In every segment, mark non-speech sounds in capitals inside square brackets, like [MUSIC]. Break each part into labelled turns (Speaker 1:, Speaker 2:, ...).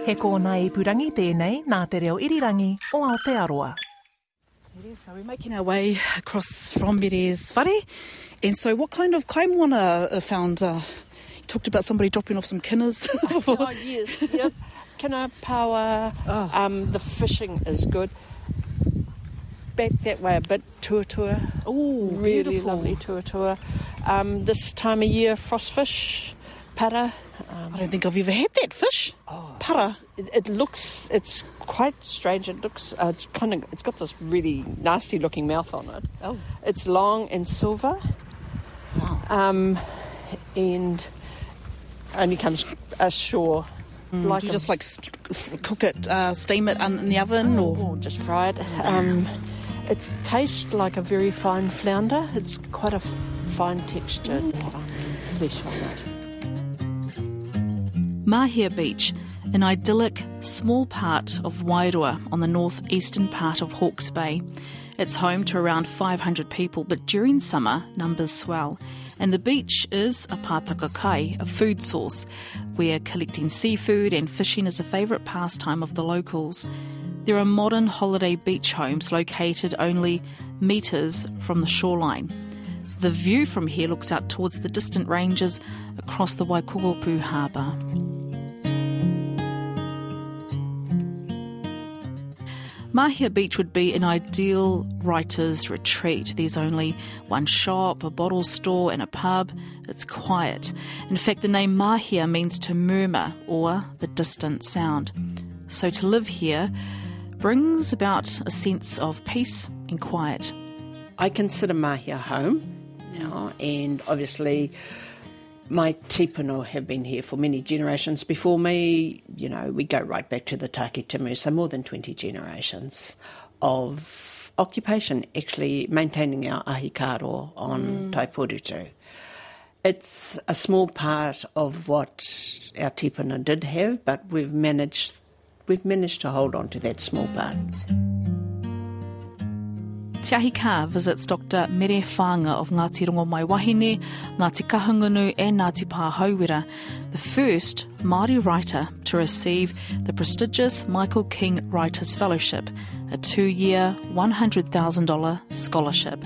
Speaker 1: He kōna i purangi tēnei nā te reo irirangi o Aotearoa.
Speaker 2: So we're making our way across from Mere's whare. And so what kind of kaimwana uh, found? Uh, you talked about somebody dropping off some kinners. [LAUGHS] [LAUGHS]
Speaker 3: oh, yes, yep. Kinna power.
Speaker 2: Oh.
Speaker 3: Um, the fishing is good. Back that way a bit, tuatua.
Speaker 2: Oh,
Speaker 3: really
Speaker 2: beautiful.
Speaker 3: lovely tuatua. Um, this time of year, frostfish, para. Um,
Speaker 2: I don't think I've ever had that fish.
Speaker 3: Oh.
Speaker 2: Para.
Speaker 3: it, it looks, it's quite strange. It looks, uh, it's kind of, it's got this really nasty looking mouth on it.
Speaker 2: Oh.
Speaker 3: It's long and silver.
Speaker 2: Wow.
Speaker 3: Um, and only comes ashore.
Speaker 2: Do you just like cook it, uh, steam it in the oven or?
Speaker 3: or just fried. Um, it tastes like a very fine flounder. It's quite a f- fine textured um, flesh on it.
Speaker 4: Mahia Beach, an idyllic small part of Wairoa on the northeastern part of Hawke's Bay. It's home to around 500 people, but during summer, numbers swell. And the beach is a pātaka kai, a food source, where collecting seafood and fishing is a favourite pastime of the locals. There are modern holiday beach homes located only metres from the shoreline. The view from here looks out towards the distant ranges across the Waikokopu harbour. Mahia Beach would be an ideal writer's retreat. There's only one shop, a bottle store, and a pub. It's quiet. In fact, the name Mahia means to murmur or the distant sound. So to live here brings about a sense of peace and quiet.
Speaker 3: I consider Mahia home now, and obviously my tipuna have been here for many generations before me. You know, we go right back to the Taki Timu, so more than 20 generations of occupation, actually maintaining our ahikāroa on mm. Taiporutu. It's a small part of what our tipuna did have, but we've managed we've managed to hold on to that small part.
Speaker 4: Te Ahi Kaa visits Dr. Mere Whaanga of Ngāti Rongo Mai Wahine, Ngāti Kahungunu and Ngāti Pāhauwera, the first Māori writer to receive the prestigious Michael King Writers Fellowship, a two-year, $100,000 scholarship.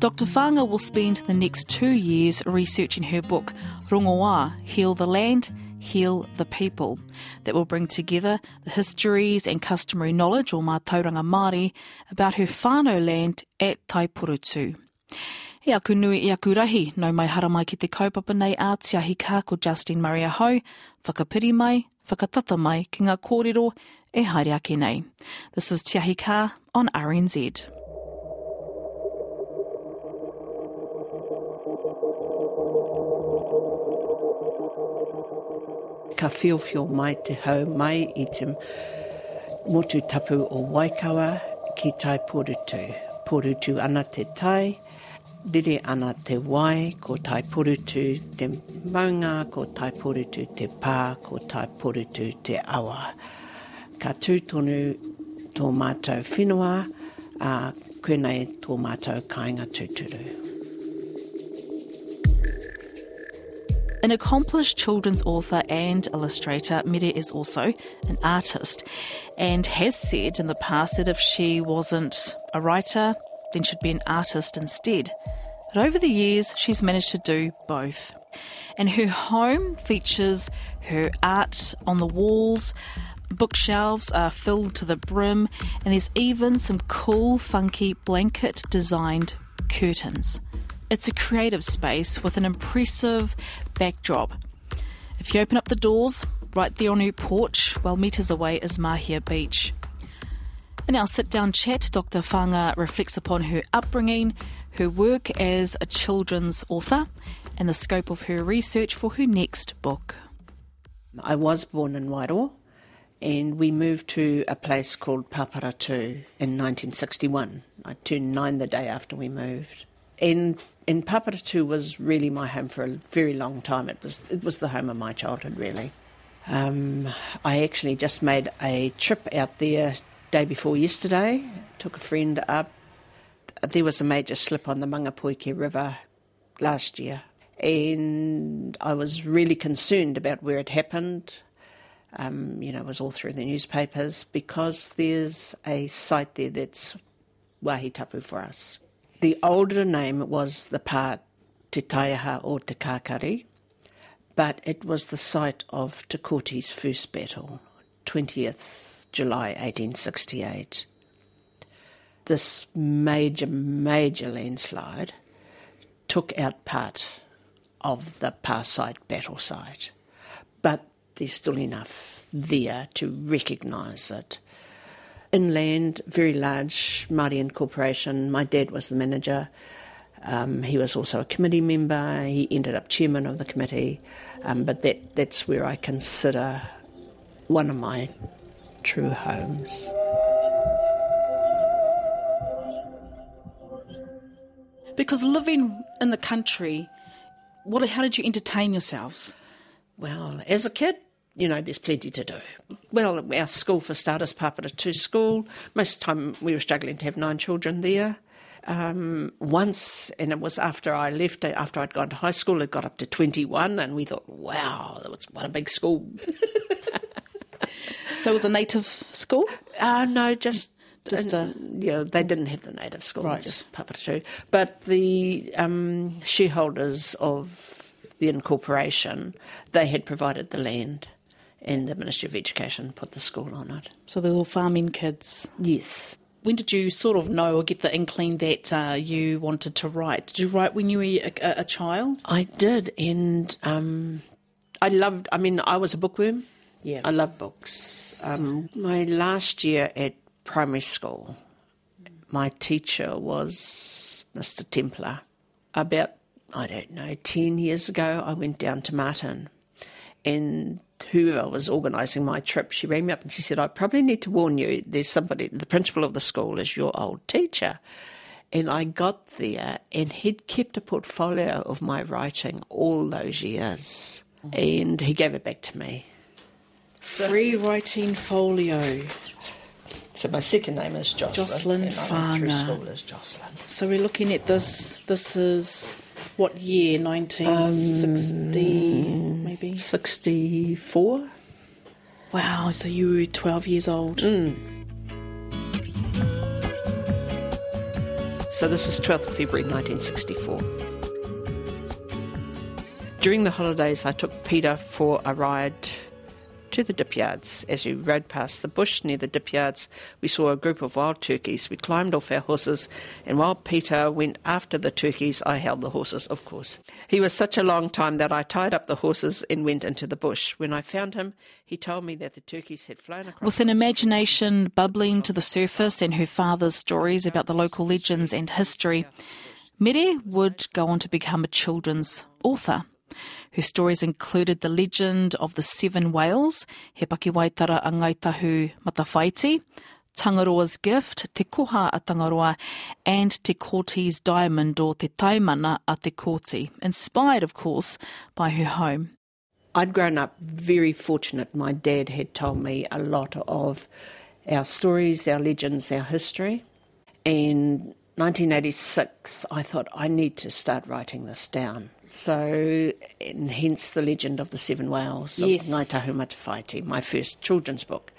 Speaker 4: Dr. Whaanga will spend the next two years researching her book, Rongoā, Heal the Land, Heal the People, that will bring together the histories and customary knowledge o mātauranga Māori about her whānau land at Taipurutu. E aku nui i aku rahi, nau mai hara mai ki te kaupapa nei Ātiahi kā ko Justine Maria Ho, whakapiri mai, whakatata mai ki ngā kōrero e haere ake nei. This is Tiahi Kā on RNZ.
Speaker 3: Ka whiowhio mai te hau mai i te motu tapu o Waikawa ki tai porutu. Porutu ana te tai, riri ana te wai ko tai porutu te maunga, ko tai porutu te pā, ko tai porutu te awa. Ka tūtonu tō mātou whenua, a koenei tō mātou kāinga tūturu.
Speaker 4: An accomplished children's author and illustrator, Mere is also an artist and has said in the past that if she wasn't a writer, then she'd be an artist instead. But over the years, she's managed to do both. And her home features her art on the walls, bookshelves are filled to the brim, and there's even some cool, funky blanket designed curtains. It's a creative space with an impressive backdrop. If you open up the doors, right there on her porch, well, metres away is Mahia Beach. In our sit down chat, Dr. Whaanga reflects upon her upbringing, her work as a children's author, and the scope of her research for her next book.
Speaker 3: I was born in Wairoa and we moved to a place called Paparatu in 1961. I turned nine the day after we moved. And, and Paparatu was really my home for a very long time. It was, it was the home of my childhood, really. Um, I actually just made a trip out there day before yesterday, took a friend up. There was a major slip on the Mangapoike River last year, and I was really concerned about where it happened. Um, you know, it was all through the newspapers because there's a site there that's Wahi Tapu for us. The older name was the part Te Taiaha or Te Kākari, but it was the site of Te first battle, 20th July 1868. This major, major landslide took out part of the pā site battle site, but there's still enough there to recognise it. Inland, very large Māori incorporation. My dad was the manager. Um, he was also a committee member. He ended up chairman of the committee. Um, but that, that's where I consider one of my true homes.
Speaker 4: Because living in the country, what? How did you entertain yourselves?
Speaker 3: Well, as a kid, you know, there's plenty to do. Well, our school, for starters, Paparatu school, most of the time we were struggling to have nine children there. Um, once, and it was after I left, after I'd gone to high school, it got up to 21, and we thought, wow, that was what a big school. [LAUGHS]
Speaker 4: so it was a native school?
Speaker 3: Uh, no, just
Speaker 4: just a
Speaker 3: yeah, they didn't have the native school,
Speaker 4: Right.
Speaker 3: just Papatū. But the um, shareholders of the incorporation, they had provided the land, and the Ministry of Education put the school on it.
Speaker 4: so they were all farming kids.
Speaker 3: Yes,
Speaker 4: When did you sort of know or get the inkling that uh, you wanted to write? Did you write when you were a, a, child?
Speaker 3: I did, and um, I loved. I mean, I was a bookworm.
Speaker 4: Yeah.
Speaker 3: I love books. Um, my last year at primary school, my teacher was Mr. Templar. About I don't know, ten years ago, I went down to Marton, and whoever was organising my trip, she rang me up and she said, "I probably need to warn you. There's somebody. The principal of the school is your old teacher." And I got there, and he'd kept a portfolio of my writing all those years, and he gave it back to me.
Speaker 4: Free writing folio.
Speaker 3: So my second name is Jocelyn.
Speaker 4: Jocelyn
Speaker 3: and I went through school as Jocelyn.
Speaker 4: So we're looking at this. This is what year? 1960, um, maybe?
Speaker 3: 64.
Speaker 4: Wow, so you were 12 years old. Mm.
Speaker 3: So this is 12th February 1964. During the holidays, I took Peter for a ride to the dipyards. As we rode past the bush near the dipyards, we saw a group of wild turkeys. We climbed off our horses, and while Peter went after the turkeys, I held the horses, of course. He was such a long time that I tied up the horses and went into the bush. When I found him, he told me that the turkeys had flown across.
Speaker 5: With an imagination bubbling to the surface and her father's stories about the local legends and history, Mere would go on to become a children's author. Her stories included the legend of the seven whales, He Pakiwaitara a Ngaitahu Matawhaiti, Tangaroa's gift, Te Koha a Tangaroa, and Te Koti's diamond or Te Taimana a Te Koti, inspired, of course, by her home.
Speaker 3: I'd grown up very fortunate. My dad had told me a lot of our stories, our legends, our history. In 1986, I thought I need to start writing this down. So, and hence the legend of the seven whales of
Speaker 4: Yes.
Speaker 3: Ngaitahu Matawhaiti, my first children's book.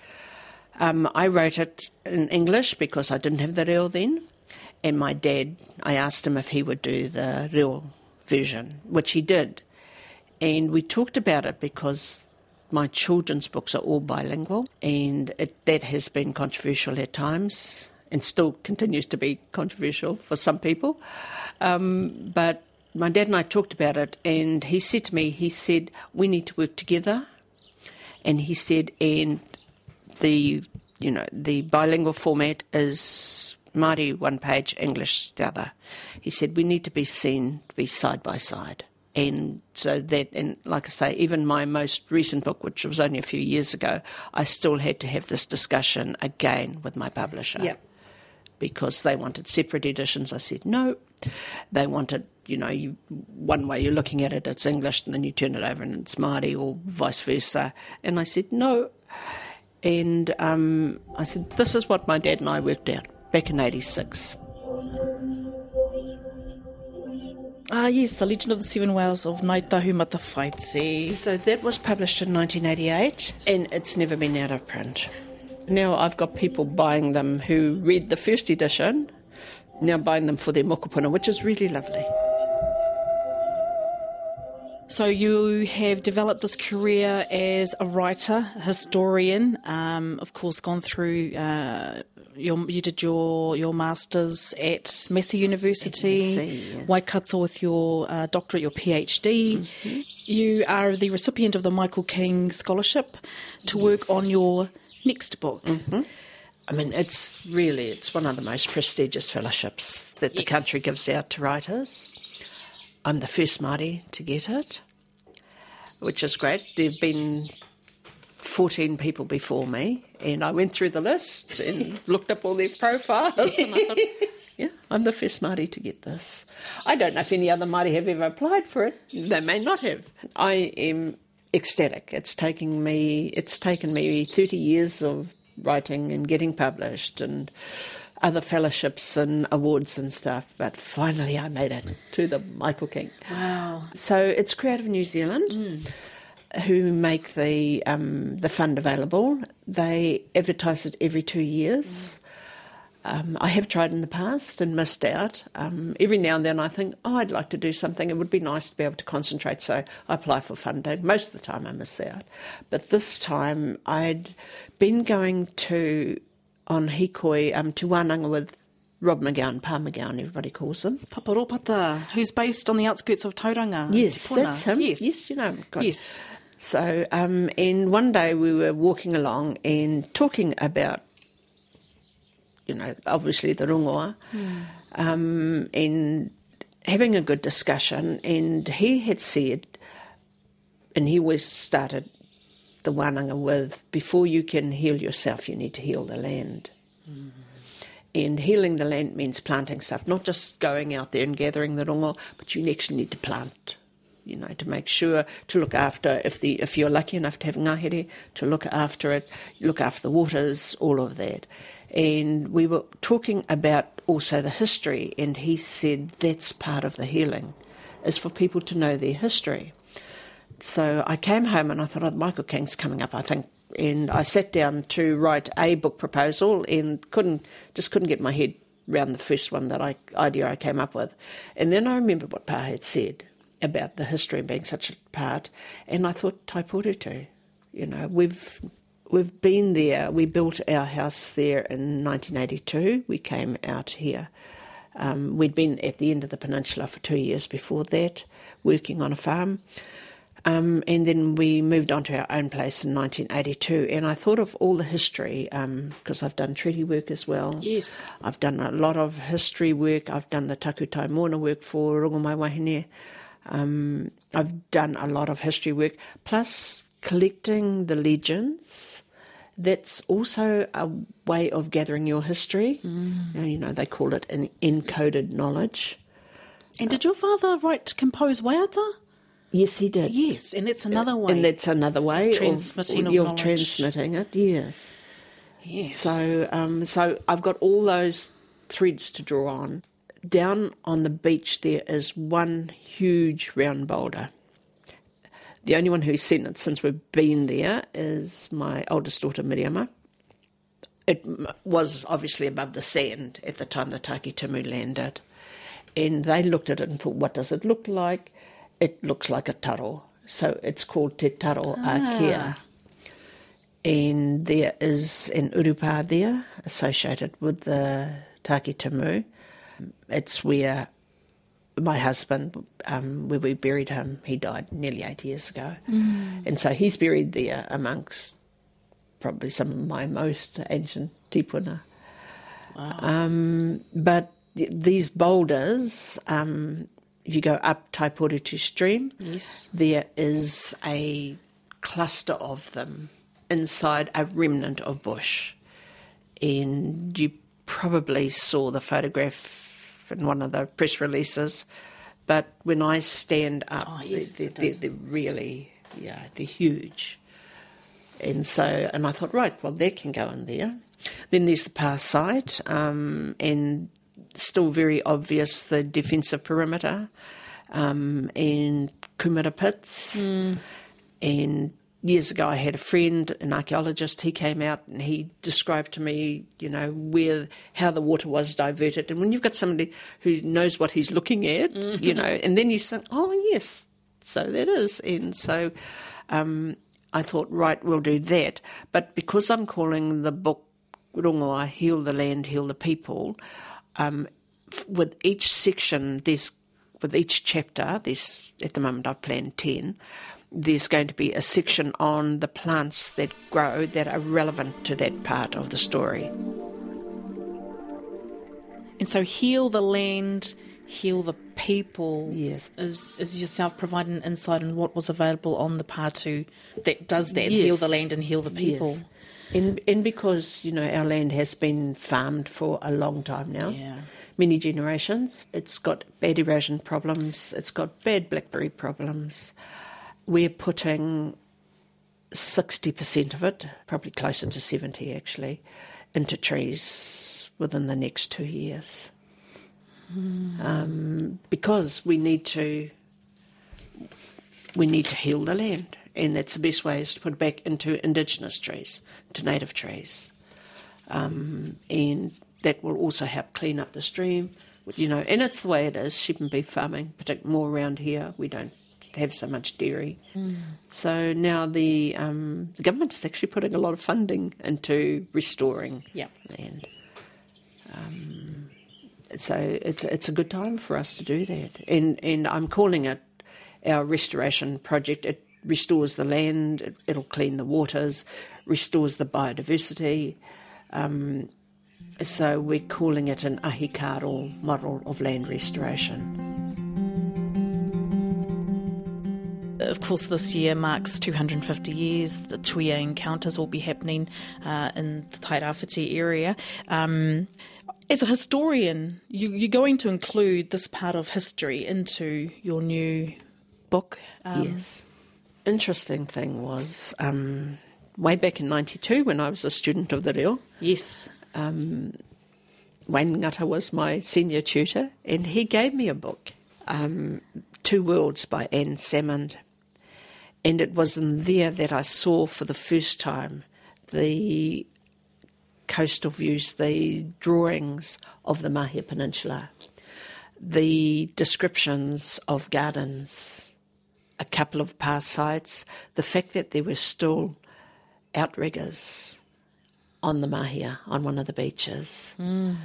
Speaker 3: Um, I wrote it in English because I didn't have the reo then, and my dad, I asked him if he would do the real version, which he did. And we talked about it because my children's books are all bilingual, and it, that has been controversial at times and still continues to be controversial for some people. Um, but my dad and I talked about it, and he said to me, he said, We need to work together. And he said, and the you know the bilingual format is Māori one page, English the other. He said we need to be seen to be side by side, and so that and like I say, even my most recent book, which was only a few years ago, I still had to have this discussion again with my publisher.
Speaker 4: Yep.
Speaker 3: Because they wanted separate editions, I said no. They wanted, you know, you, one way you're looking at it, it's English, and then you turn it over and it's Māori, or vice versa. And I said no. And um, I said, this is what my dad and I worked out back in 86.
Speaker 4: Ah, yes, The Legend of the Seven Whales of Ngāi Tahu Matawhaiti.
Speaker 3: So that was published in 1988 and it's never been out of print. Now I've got people buying them who read the first edition, now buying them for their mokopuna, which is really lovely.
Speaker 4: So you have developed this career as a writer, a historian. Um, of course, gone through. Uh, your, you did your your masters at Massey University,
Speaker 3: MSc, yes.
Speaker 4: Waikato with your uh, doctorate, your PhD.
Speaker 3: Mm-hmm.
Speaker 4: You are the recipient of the Michael King Scholarship to work on your next book.
Speaker 3: Mm-hmm. I mean, it's really it's one of the most prestigious fellowships that the country gives out to writers. I'm the first Māori to get it, which is great. There've been 14 people before me, and I went through the list and [LAUGHS] looked up all their profiles. And I thought, yeah, I'm the first Māori to get this. I don't know if any other Māori have ever applied for it. They may not have. I am ecstatic. It's taking me. It's taken me 30 years of writing and getting published and other fellowships and awards and stuff. But finally, I made it to the Michael King.
Speaker 4: Wow.
Speaker 3: So it's Creative New Zealand who make the um, the fund available. They advertise it every two years. Um, I have tried in the past and missed out. Um, every now and then I think, oh, I'd like to do something. It would be nice to be able to concentrate. So I apply for funding. Most of the time I miss out. But this time I'd been going to, on Hikoi, um, to Wananga with Rob McGowan, Pa McGowan, everybody calls him.
Speaker 4: Paparopata, who's based on the outskirts of Tauranga.
Speaker 3: Yes, that's him.
Speaker 4: Yes.
Speaker 3: Yes, you know him. God.
Speaker 4: Yes.
Speaker 3: So, um, and one day we were walking along and talking about, you know, obviously the rongoa, um, and having a good discussion. And he had said, and he always started the wananga with, before you can heal yourself, you need to heal the land. Mm-hmm. And healing the land means planting stuff, not just going out there and gathering the rongo, but you actually need to plant. You know, to make sure to look after if the if you're lucky enough to have ngahere, to look after it, look after the waters, all of that. And we were talking about also the history, and he said that's part of the healing, is for people to know their history. So I came home and I thought, oh, Michael King's coming up, I think. And I sat down to write a book proposal and couldn't just couldn't get my head around the first one that I idea I came up with. And then I remembered what Pa had said about the history being such a part, and I thought Taiporutu. You know, we've we've been there. We built our house there in 1982. We came out here. Um, we'd been at the end of the peninsula for two years before that, working on a farm. Um, and then we moved on to our own place in 1982. And I thought of all the history because I've done treaty work as well.
Speaker 4: Yes.
Speaker 3: I've done a lot of history work. I've done the Takutai Moana work for Rongomai Wahine. Um, I've done a lot of history work, plus collecting the legends. That's also a way of gathering your history. Mm. You know, they call it an encoded knowledge.
Speaker 4: And did your father write, compose Waiata?
Speaker 3: Yes, he did.
Speaker 4: Yes, and that's another way.
Speaker 3: And that's another way of
Speaker 4: transmitting of
Speaker 3: of transmitting it. Yes.
Speaker 4: yes.
Speaker 3: So, um, so I've got all those threads to draw on. Down on the beach, there is one huge round boulder. The only one who's seen it since we've been there is my oldest daughter, Miriama. It was obviously above the sand at the time the Taki Timu landed. And they looked at it and thought, what does it look like? It looks like a taro. So it's called Te Taro Akea and there is an urupa there associated with the Taki Timu. It's where my husband, um, where we buried him, he died nearly eight years ago. And so he's buried there amongst probably some of my most ancient tipuna. Um, but th- these boulders, um, if you go up Taiporutu Stream,
Speaker 4: Yes.
Speaker 3: there is a cluster of them inside a remnant of bush. And you probably saw the photograph in one of the press releases. But when I stand up,
Speaker 4: Oh, yes,
Speaker 3: they're, they're, they're really, yeah, they're huge. And so, and I thought, right, well, that can go in there. Then there's the pā site, um, and still very obvious the defensive perimeter. um, and kumara pits.
Speaker 4: Mm.
Speaker 3: And years ago, I had a friend, an archaeologist. He came out and he described to me, you know, where how the water was diverted. And when you've got somebody who knows what he's looking at, mm-hmm. you know, and then you think, oh yes, so that is. And so um, I thought, right, we'll do that. But because I'm calling the book Rongoa, Heal the Land, Heal the People, um, with each section, there's with each chapter, there's at the moment I've planned ten there's going to be a section on the plants that grow that are relevant to that part of the story.
Speaker 4: And so, heal the land, heal the people.
Speaker 3: Yes.
Speaker 4: Is, is yourself providing insight on what was available on the part Pātū that does that, yes. heal the land and heal the people? Yes.
Speaker 3: And, and because, you know, our land has been farmed for a long time now.
Speaker 4: Yeah
Speaker 3: many generations. It's got bad erosion problems, it's got bad blackberry problems we're putting 60% of it, probably closer to 70 actually, into trees within the next two years. Mm. Um, because we need to we need to heal the land and that's the best way is to put it back into indigenous trees, to native trees. Um, and that will also help clean up the stream. You know, and it's the way it is, sheep and beef farming, particularly more around here. We don't have so much dairy. Mm. So now the um, the government is actually putting a lot of funding into restoring
Speaker 4: yep.
Speaker 3: land. Um, so it's it's a good time for us to do that, and and I'm calling it our restoration project. It restores the land, it, it'll clean the waters, restores the biodiversity. Um, so we're calling it an ahikāroa model of land restoration.
Speaker 4: Of course, this year marks 250 years. The Tuia encounters will be happening uh, in the Tairāwhiti area. Um, as a historian, you, are going to include this part of history into your new book.
Speaker 3: Um, yes. Interesting thing was um, way back in 92 when I was a student of the Reo.
Speaker 4: Yes.
Speaker 3: Um, Wayne Ngata was my senior tutor, and he gave me a book, um, Two Worlds by Anne Salmond. And it was in there that I saw for the first time the coastal views, the drawings of the Mahia Peninsula, the descriptions of gardens, a couple of past sites, the fact that there were still outriggers on the Mahia, on one of the beaches.
Speaker 4: Mm.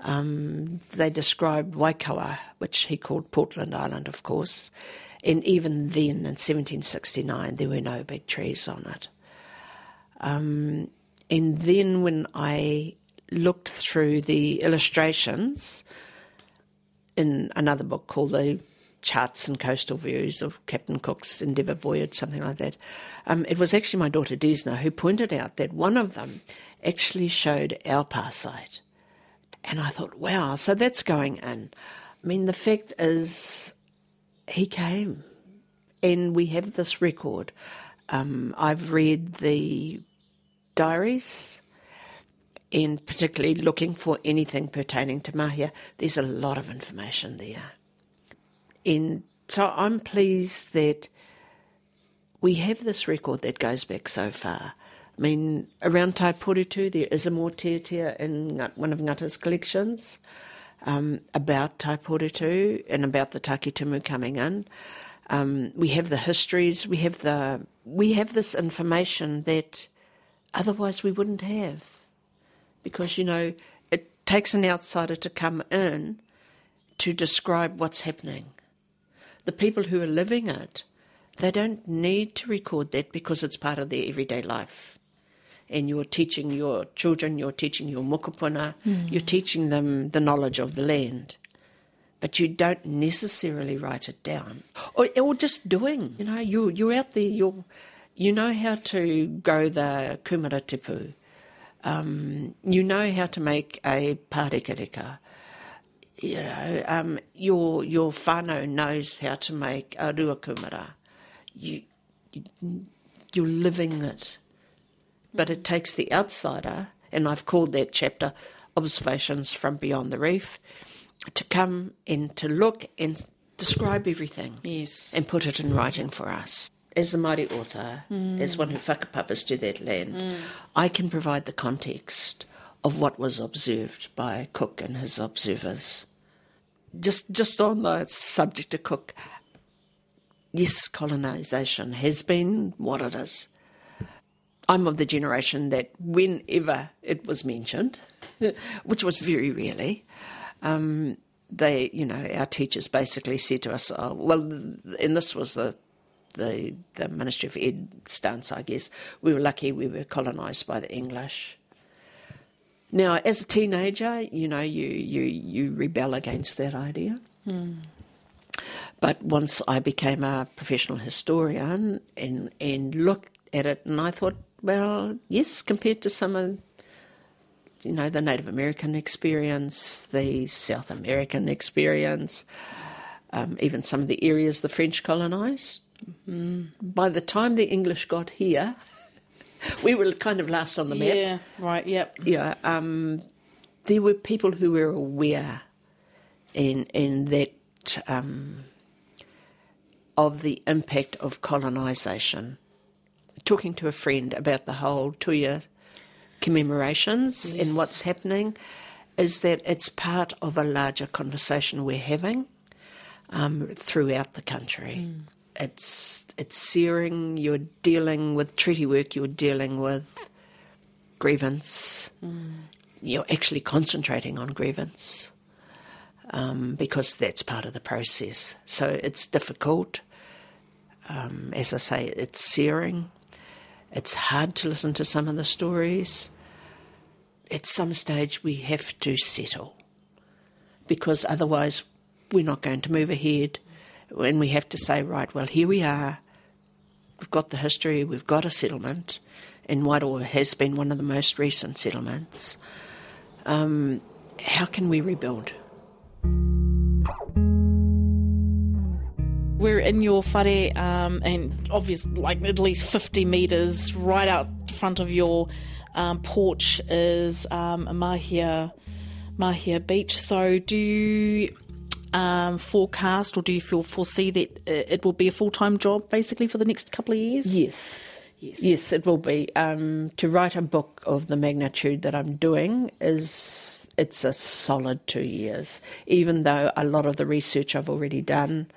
Speaker 3: Um, they described Waikawa, which he called Portland Island, of course, and even then, in 1769, there were no big trees on it. Um, and then when I looked through the illustrations in another book called The Charts and Coastal Views of Captain Cook's Endeavour Voyage, something like that, um, it was actually my daughter Desna who pointed out that one of them actually showed our pass site. And I thought, wow, so that's going in. I mean, the fact is, he came, and we have this record. Um, I've read the diaries, and particularly looking for anything pertaining to Mahia. There's a lot of information there, and so I'm pleased that we have this record that goes back so far. I mean, around Taiporutu, there is a more mōteatea in one of Ngata's collections um, about Taiporutu and about the Takitimu coming in. Um, we have the histories, we have the we have this information that otherwise we wouldn't have, because you know it takes an outsider to come in to describe what's happening. The people who are living it, they don't need to record that because it's part of their everyday life and you're teaching your children, you're teaching your mokopuna, mm. you're teaching them the knowledge of the land. But you don't necessarily write it down, or, or just doing. You know, you you're out there. you're, you know how to grow the kumara tipu. Um, you know how to make a pārekereke. You know, um, your your whānau knows how to make a rua. You, you you're living it but it takes the outsider, and I've called that chapter Observations from Beyond the Reef, to come and to look and describe everything
Speaker 4: Yes.
Speaker 3: and put it in writing for us. As the mighty author, as one who whakapapas to that land, I can provide the context of what was observed by Cook and his observers. Just, just on the subject of Cook, yes, colonisation has been what it is. I'm of the generation that whenever it was mentioned, [LAUGHS] which was very rarely, um, they, you know, our teachers basically said to us, oh, well, and this was the, the the Ministry of Ed stance, I guess. We were lucky we were colonised by the English. Now, as a teenager, you know, you you you rebel against that idea. But once I became a professional historian and and looked at it, and I thought, well, yes, compared to some of you know the Native American experience, the South American experience, um, even some of the areas the French colonised. By the time the English got here, we were kind of last on the map
Speaker 4: Yeah, right, yep.
Speaker 3: yeah, um, there were people who were aware in in that um, of the impact of colonisation. Talking to a friend about the whole Tuia commemorations
Speaker 4: Yes.
Speaker 3: and what's happening is that it's part of a larger conversation we're having um, throughout the country. It's it's searing. You're dealing with treaty work. You're dealing with grievance. You're actually concentrating on grievance um, because that's part of the process. So it's difficult. Um, as I say, it's searing. It's hard to listen to some of the stories. At some stage, we have to settle because otherwise, we're not going to move ahead. And we have to say, right, well, here we are. We've got the history, we've got a settlement, and Wairoa has been one of the most recent settlements. Um, how can we rebuild?
Speaker 4: We're in your whare, um, and obviously, like at least 50 metres right out front of your um, porch is um, Mahia, Mahia Beach. So, do you um, forecast or do you feel foresee that uh, it will be a full time job basically for the next couple of years?
Speaker 3: Yes.
Speaker 4: Yes.
Speaker 3: Yes, it will be. Um, to write a book of the magnitude that I'm doing is it's a solid two years. Even though a lot of the research I've already done,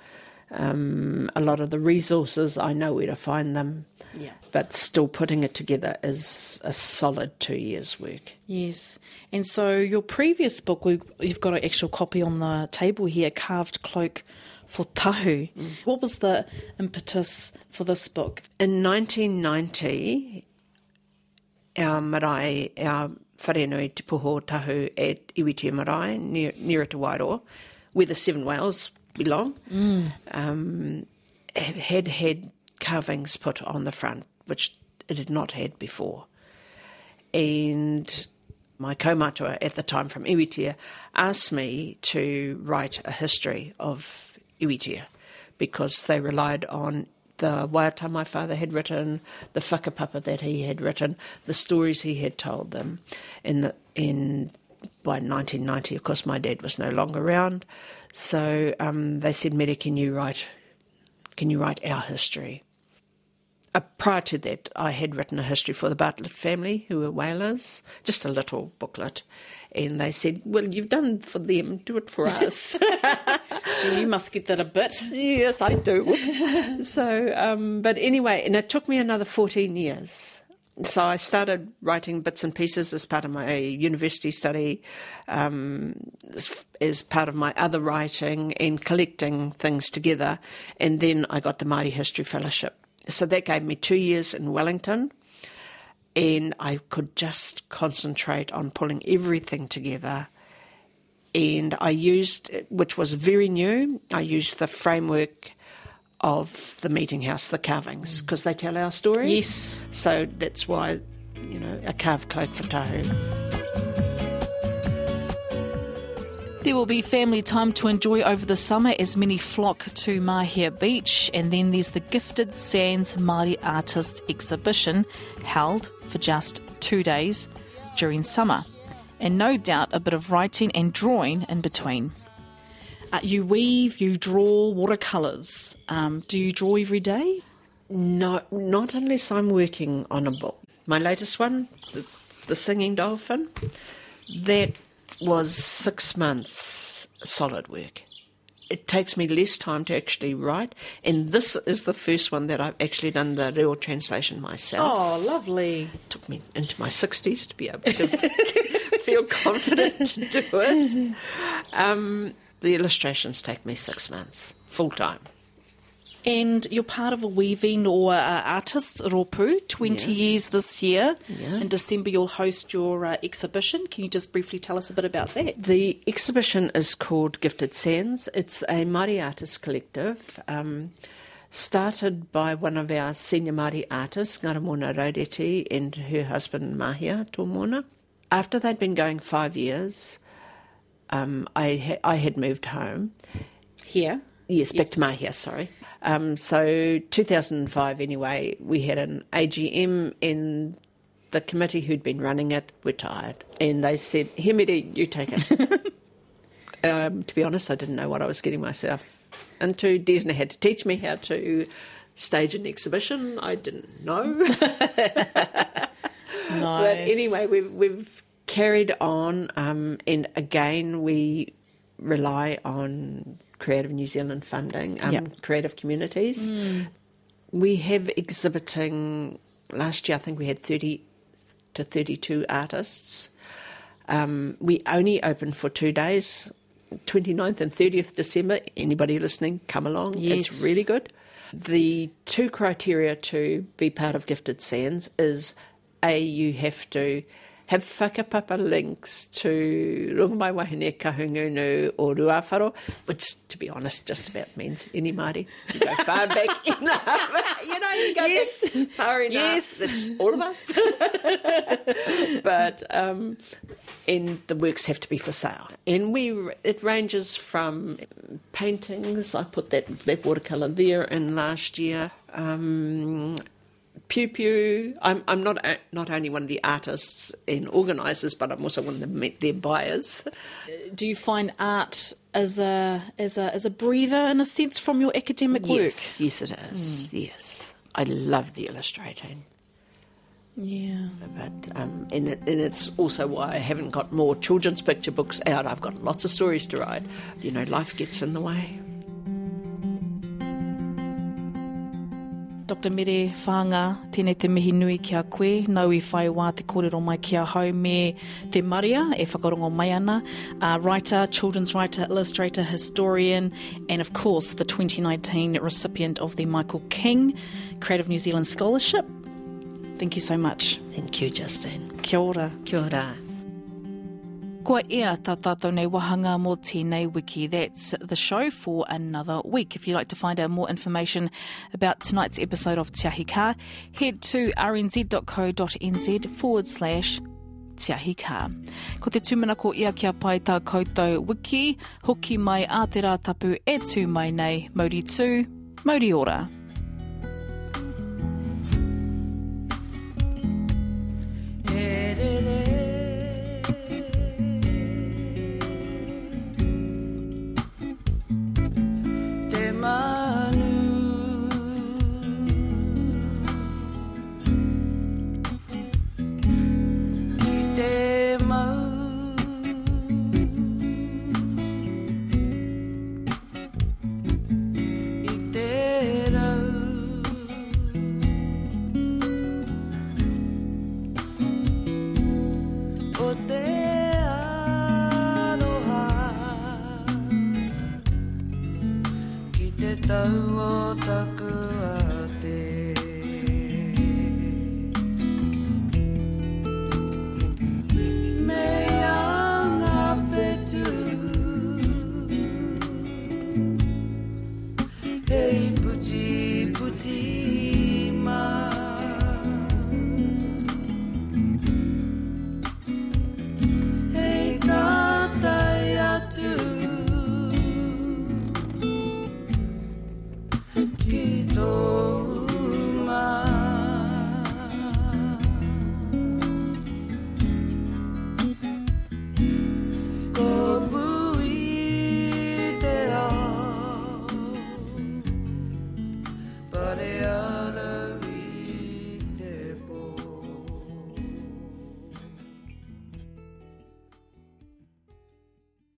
Speaker 3: um, a lot of the resources I know where to find them,
Speaker 4: Yeah.
Speaker 3: but still putting it together is a solid two years' work.
Speaker 4: Yes. And so your previous book, we you've got an actual copy on the table here, Carved Cloak for Tahu. What was the impetus for this book?
Speaker 3: In 1990, our marae, our wharenui Te Poho Tahu at Iwitea Marae, near, near to Wairoa, where the Seven Whales belong, um, had had carvings put on the front, which it had not had before. And my kaumatua at the time from Iwitea asked me to write a history of Iwitea because they relied on the waiata my father had written, the whakapapa that he had written, the stories he had told them. In the, in by 1990, of course, my dad was no longer around, so um, they said, "Mary, can you write? Can you write our history?" Uh, prior to that, I had written a history for the Bartlett family, who were whalers, just a little booklet. And they said, Well, you've done for them, do it for us. [LAUGHS] [LAUGHS]
Speaker 4: Gee, you must get that a bit.
Speaker 3: yes, I do. Whoops. [LAUGHS] so, um, but anyway, and it took me another 14 years. So I started writing bits and pieces as part of my university study, um, as, as part of my other writing and collecting things together. And then I got the Māori History Fellowship. So that gave me two years in Wellington and I could just concentrate on pulling everything together. And I used, which was very new, I used the framework of the meeting house, the carvings, because mm. they tell our stories.
Speaker 4: Yes.
Speaker 3: So that's why, you know, a carved cloak for Tahu.
Speaker 5: There will be family time to enjoy over the summer as many flock to Mahia Beach, and then there's the Gifted Sands Māori Artists exhibition held for just two days during summer, and no doubt a bit of writing and drawing in between.
Speaker 4: Uh, you weave, you draw watercolours. Um, do you draw every day?
Speaker 3: No, not unless I'm working on a book. My latest one, the, the Singing Dolphin, that was six months solid work. It takes me less time to actually write, and this is the first one that I've actually done the real translation myself.
Speaker 4: Oh, lovely.
Speaker 3: It took me into my 60s to be able to [LAUGHS] feel confident to do it. Um, the illustrations take me six months, full time.
Speaker 4: And you're part of a weaving or uh, artist, Ropu, 20
Speaker 3: Yes.
Speaker 4: years this year.
Speaker 3: Yeah.
Speaker 4: In December, you'll host your uh, exhibition. Can you just briefly tell us a bit about that?
Speaker 3: The exhibition is called Gifted Sands. It's a Māori artist collective um, started by one of our senior Māori artists, Ngaramona Raureti, and her husband Mahia Tomona. After they'd been going five years, um, I, ha- I had moved home.
Speaker 4: Here.
Speaker 3: Yes, back
Speaker 4: Yes.
Speaker 3: to Mahia, sorry. Um, so 2005, anyway, we had an AGM and the committee who'd been running it were tired. And they said, Hemiri, you take it. [LAUGHS] um, to be honest, I didn't know what I was getting myself into. Desna had to teach me how to stage an exhibition. I didn't know. [LAUGHS] [LAUGHS]
Speaker 4: Nice.
Speaker 3: But anyway, we've, we've carried on, um, and again, we rely on Creative New Zealand funding, um,
Speaker 4: Yep.
Speaker 3: creative communities. We have exhibiting, last year I think we had 30 to 32 artists. Um, we only open for two days, 29th and 30th December. Anybody listening, come along.
Speaker 4: Yes.
Speaker 3: It's really good. The two criteria to be part of Gifted Sands is A, you have to have whakapapa links to Rongomai Wahine Kahungunu or Ruawharo, which, to be honest, just about means any Māori. You go far back [LAUGHS] enough. [LAUGHS] you know, you go
Speaker 4: Yes.
Speaker 3: back far enough.
Speaker 4: Yes.
Speaker 3: It's all of us. [LAUGHS] but um, and the works have to be for sale. And we it ranges from paintings. I put that that watercolor there in last year. Um, Pew Pew. I'm I'm not not only one of the artists and organisers, but I'm also one of the, their buyers.
Speaker 4: Do you find art as a as a as a breather in a sense from your academic work?
Speaker 3: Yes, yes, it is. Yes, I love the illustrating.
Speaker 4: Yeah.
Speaker 3: But um, and, it, and it's also why I haven't got more children's picture books out. I've got lots of stories to write. You know, life gets in the way.
Speaker 4: Dr. Mere Whaanga, tēnei te mihi nui kia koe, nau i te kōrero mai kia hau me te maria e whakarongo mai ana, uh, writer, children's writer, illustrator, historian, and of course the 2019 recipient of the Michael King Creative New Zealand Scholarship. Thank you so much.
Speaker 3: Thank you, Justine.
Speaker 4: Kia ora.
Speaker 3: Kia ora.
Speaker 4: Kua ea tā tātou nei wahanga mō tēnei wiki. That's the show for another week. If you'd like to find out more information about tonight's episode of Tiahi Ka, head to rnz.co.nz forward slash tiahi Ka. Ko te tūmana ko ia kia pai tā koutou wiki, hoki mai a te rā tapu e tū mai nei, mauri tū, mauri ora.
Speaker 6: てたを蓄えて